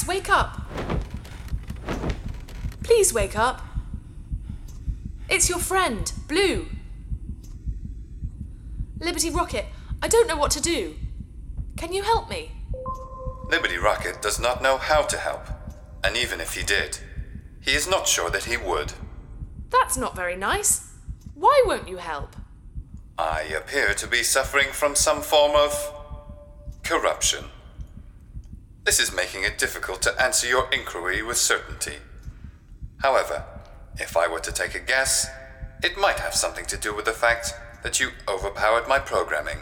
Paris, wake up! Please wake up. It's your friend, Blue. Liberty Rocket, I don't know what to do. Can you help me? Liberty Rocket does not know how to help, and even if he did, he is not sure that he would. That's not very nice. Why won't you help? I appear to be suffering from some form of corruption. This is making it difficult to answer your inquiry with certainty. However, if I were to take a guess, it might have something to do with the fact that you overpowered my programming,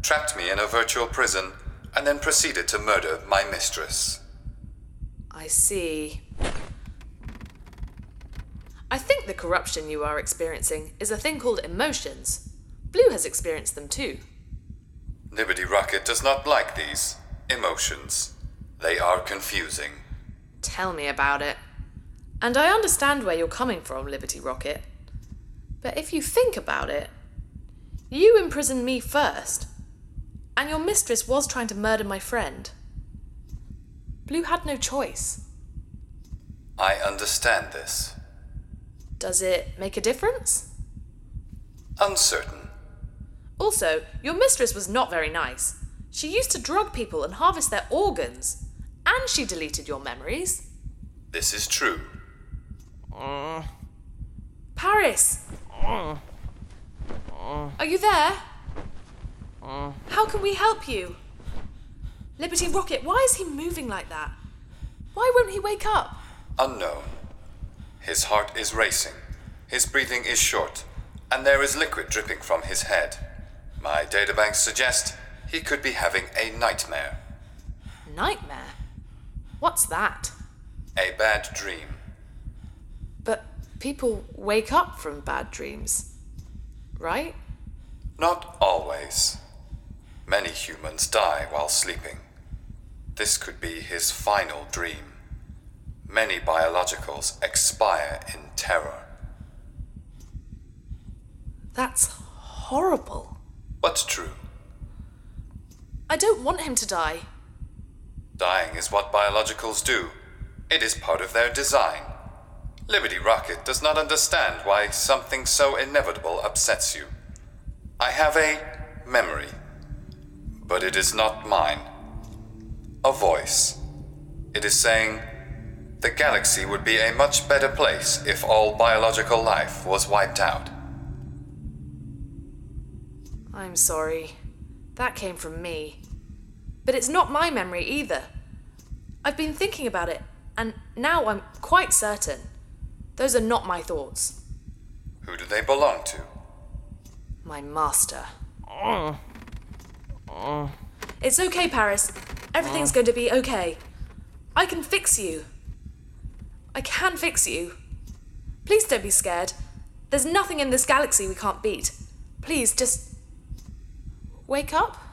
trapped me in a virtual prison, and then proceeded to murder my mistress. I see. I think the corruption you are experiencing is a thing called emotions. Blue has experienced them too. Liberty Rocket does not like these emotions. They are confusing. Tell me about it. And I understand where you're coming from, Liberty Rocket. But if you think about it, you imprisoned me first, and your mistress was trying to murder my friend. Blue had no choice. I understand this. Does it make a difference? Uncertain. Also, your mistress was not very nice. She used to drug people and harvest their organs, and she deleted your memories. This is true. Paris! Are you there? How can we help you? Liberty Rocket, why is he moving like that? Why won't he wake up? Unknown. His heart is racing, his breathing is short, and there is liquid dripping from his head. My databanks suggest he could be having a nightmare, Nightmare? What's that? a bad dream. But people wake up from bad dreams, right? Not always. Many humans die while sleeping. This could be his final dream. Many biologicals expire in terror. That's horrible. But true. I don't want him to die. Dying is what biologicals do. It is part of their design. Liberty Rocket does not understand why something so inevitable upsets you. I have a memory, but it is not mine. A voice. It is saying, the galaxy would be a much better place if all biological life was wiped out. I'm sorry. That came from me. But it's not my memory either. I've been thinking about it, and now I'm quite certain. Those are not my thoughts. Who do they belong to? My master. Uh, uh. It's okay, Paris. Everything's going to be okay. I can fix you. I can fix you. Please don't be scared. There's nothing in this galaxy we can't beat. Please, just. wake up.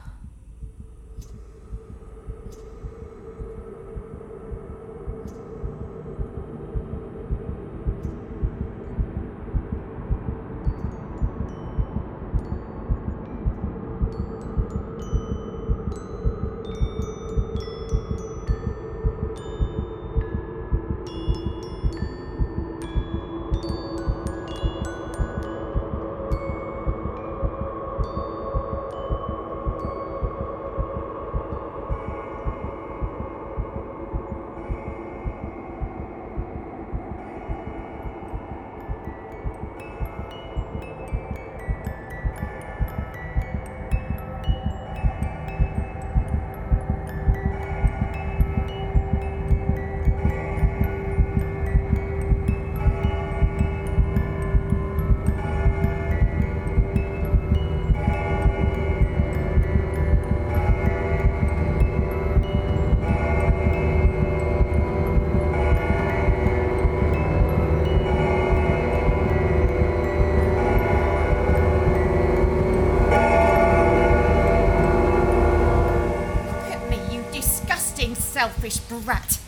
Selfish brat.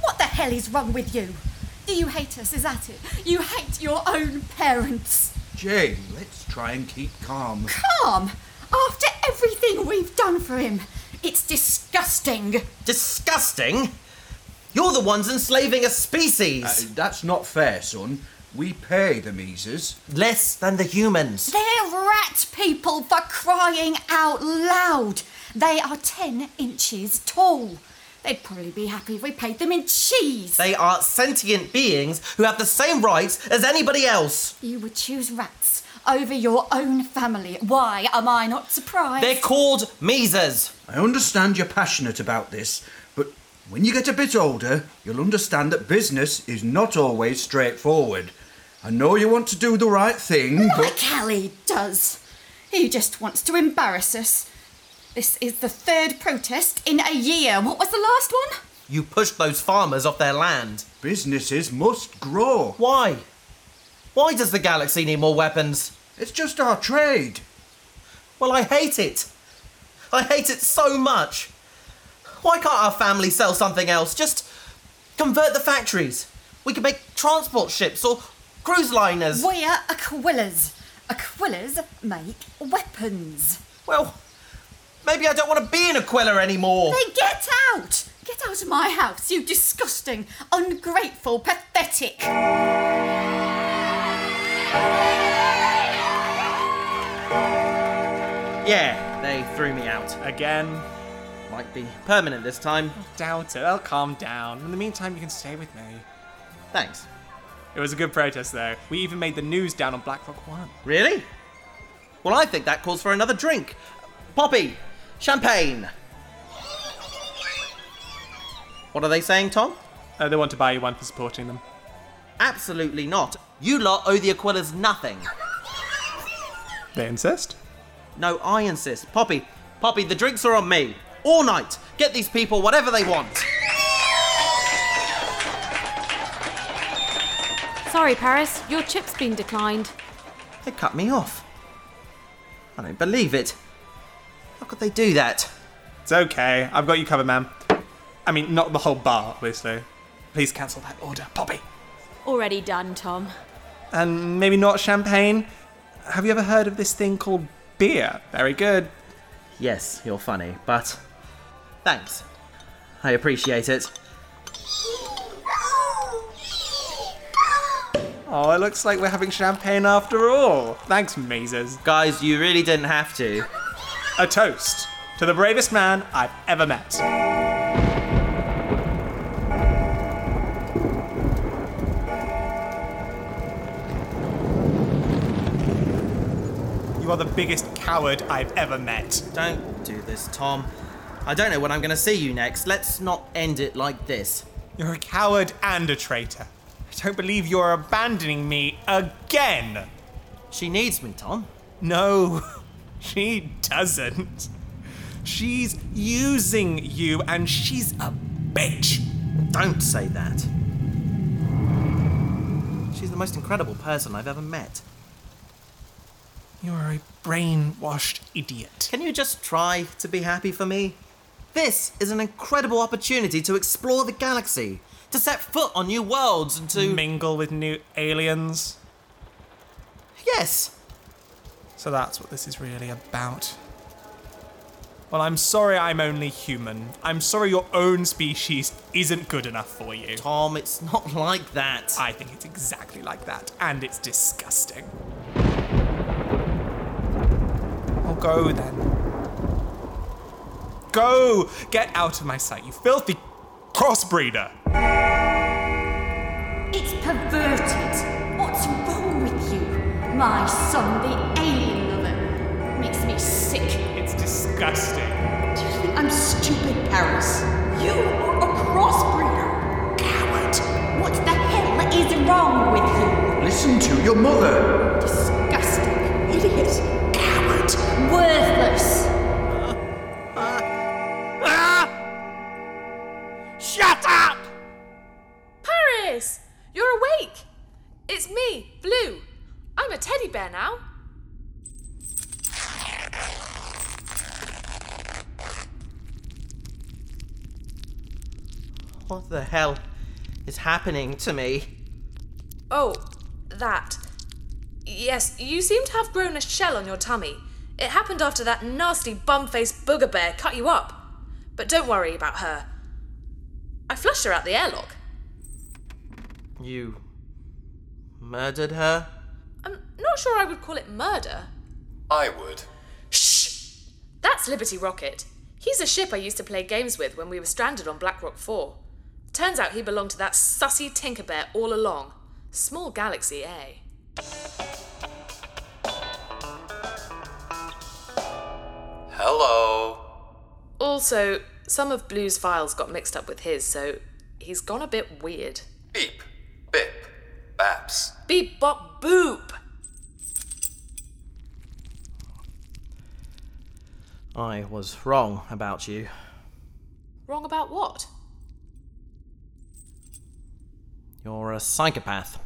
What the hell is wrong with you? Do you hate us? Is that it? You hate your own parents. Jane, let's try and keep calm. Calm. After everything we've done for him, It's disgusting. Disgusting? You're the ones enslaving a species! Uh, that's not fair, son. We pay the Mises. Less than the humans. They're rat people for crying out loud. They are 10 inches tall. They'd probably be happy if we paid them in cheese. They are sentient beings who have the same rights as anybody else. You would choose rats over your own family. Why am I not surprised? They're called Mises. I understand you're passionate about this, but when you get a bit older, you'll understand that business is not always straightforward. I know you want to do the right thing, but. Like Callie does. He just wants to embarrass us. This is the third protest in a year. What was the last one? You pushed those farmers off their land. Businesses must grow. Why? Why does the galaxy need more weapons? It's just our trade. Well, I hate it. I hate it so much. Why can't our family sell something else? Just convert the factories. We could make transport ships or cruise liners. We're Aquilas. Aquilas make weapons. Well, maybe I don't want to be in Aquila anymore. Then get out! Get out of my house, you disgusting, ungrateful, pathetic. Yeah, they threw me out. Again? Might be permanent this time. I Doubt it. I'll calm down. In the meantime, you can stay with me. Thanks. It was a good protest, though. We even made the news down on Blackrock One. Really? Well, I think that calls for another drink. Poppy, champagne. What are they saying, Tom? Uh, they want to buy you one for supporting them. Absolutely not. You lot owe the Aquilas nothing. They insist? No, I insist. Poppy, Poppy, the drinks are on me. All night. Get these people whatever they want. Sorry, Paris, your chip's been declined. They cut me off. I don't believe it. How could they do that? It's okay. I've got you covered, ma'am. I mean, not the whole bar, obviously. Please cancel that order, Poppy. Already done, Tom. And maybe not champagne. Have you ever heard of this thing called beer? Very good. Yes, you're funny, but thanks. I appreciate it. Oh, it looks like we're having champagne after all. Thanks, Mazes. Guys, you really didn't have to. A toast to the bravest man I've ever met. You are the biggest coward I've ever met. Don't do this, Tom. I don't know when I'm going to see you next. Let's not end it like this. You're a coward and a traitor. I don't believe you're abandoning me again. She needs me, Tom. No, she doesn't. She's using you and she's a bitch. Don't say that. She's the most incredible person I've ever met. You're a brainwashed idiot. Can you just try to be happy for me? This is an incredible opportunity to explore the galaxy, to set foot on new worlds, and to. Mingle with new aliens. yes! So that's what this is really about. Well, I'm sorry I'm only human. I'm sorry your own species isn't good enough for you. Tom, it's not like that. I think it's exactly like that, and it's disgusting. Well, go then. Go! Get out of my sight, you filthy crossbreeder! It's perverted. What's wrong with you? My son, the alien lover, makes me sick. It's disgusting. Do you think I'm stupid, Paris? You are a crossbreeder. Coward. What the hell is wrong with you? Listen to your mother. Disgusting. Idiot. Coward. Worthless. Shut up! Paris! You're awake! It's me, Blue. I'm a teddy bear now. What the hell is happening to me? Oh, that. Yes, you seem to have grown a shell on your tummy. It happened after that nasty bum faced booger bear cut you up. But don't worry about her. I flushed her out the airlock. You murdered her? I'm not sure I would call it murder. I would. Shh! That's Liberty Rocket. He's a ship I used to play games with when we were stranded on Blackrock 4. Turns out he belonged to that sussy Tinkerbear all along. Small galaxy, eh? Hello. Also, some of Blue's files got mixed up with his, so he's gone a bit weird. Beep. Bip. Baps. Beep bop boop! I was wrong about you. Wrong about what? You're a psychopath.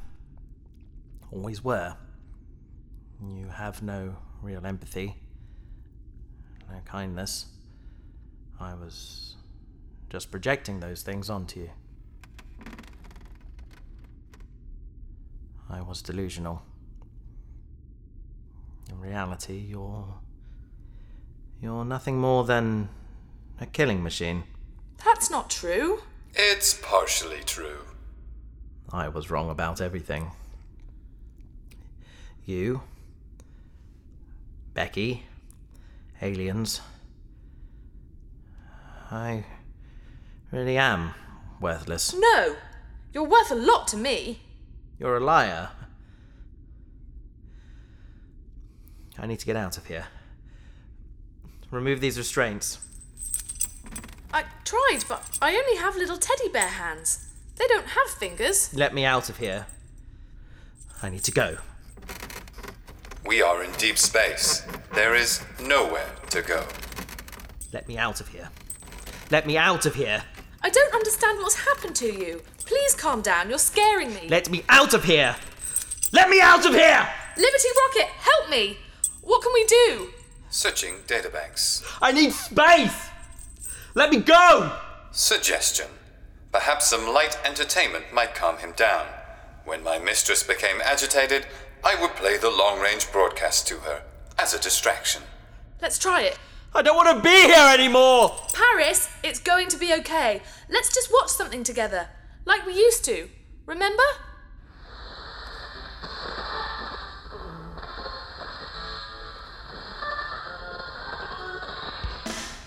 Always were. You have no real empathy, no kindness. I was just projecting those things onto you. I was delusional. In reality, you're. You're nothing more than a killing machine. That's not true. It's partially true. I was wrong about everything. You, Becky, aliens. I really am worthless. No! You're worth a lot to me. You're a liar. I need to get out of here. Remove these restraints. I tried, but I only have little teddy bear hands. They don't have fingers. Let me out of here. I need to go. We are in deep space. There is nowhere to go. Let me out of here. Let me out of here. I don't understand what's happened to you. Please calm down. You're scaring me. Let me out of here. Let me out of here! Liberty Rocket, help me! What can we do? Searching databanks. I need space! Let me go! Suggestion. Perhaps some light entertainment might calm him down. When my mistress became agitated, I would play the long range broadcast to her as a distraction. Let's try it. I don't want to be here anymore! Paris, it's going to be okay. Let's just watch something together. Like we used to. Remember?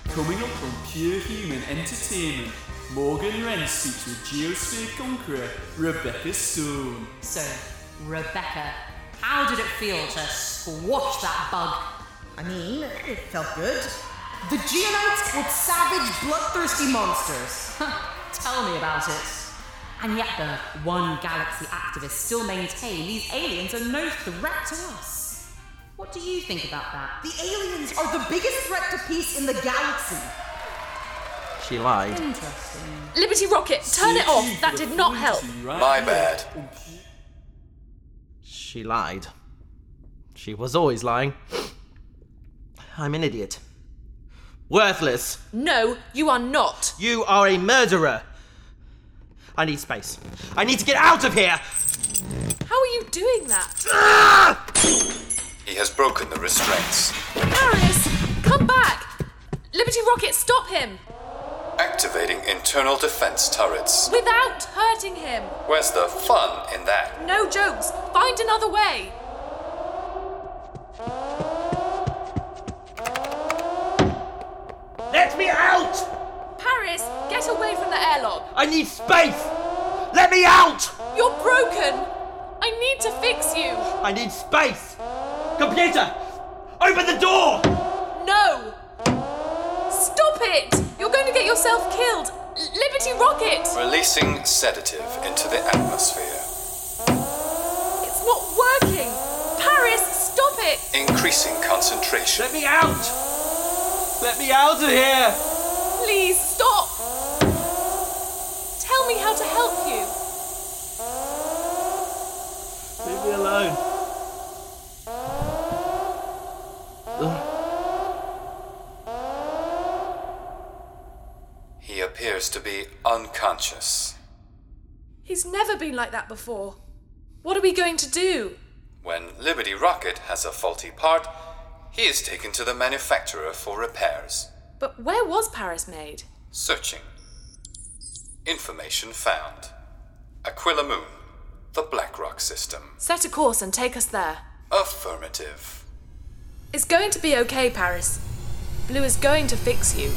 Coming up on Pure Human Entertainment, Morgan Wren speaks with Geosphere conqueror Rebecca Stone. So, Rebecca, how did it feel to squash that bug? I mean, it felt good. The Geonites were savage, bloodthirsty monsters. Tell me about it. And yet the one galaxy activists still maintain these aliens are no threat to us. What do you think about that? The aliens are the biggest threat to peace in the galaxy. She lied. Liberty Rocket, turn it off. That did not help. My bad. She lied. She was always lying. I'm an idiot. Worthless. No, you are not. You are a murderer. I need space. I need to get out of here! How are you doing that? He has broken the restraints. Paris, come back! Liberty Rocket, stop him! Activating internal defense turrets. Without hurting him. Where's the fun in that? No jokes. Find another way. Let me out! Paris, get away from the airlock. I need space! Let me out! You're broken. I need to fix you. I need space! Computer! Open the door! No! Stop it! You're going to get yourself killed. Liberty Rocket! Releasing sedative into the atmosphere. It's not working. Paris, stop it! Increasing concentration. Let me out! Let me out of here! Please stop. Tell me how to help you. Leave me alone. Appears to be unconscious. He's never been like that before. What are we going to do? When Liberty Rocket has a faulty part, he is taken to the manufacturer for repairs. But where was Paris made? Searching. Information found. Aquila Moon, the Blackrock system. Set a course and take us there. Affirmative. It's going to be okay, Paris. Blue is going to fix you.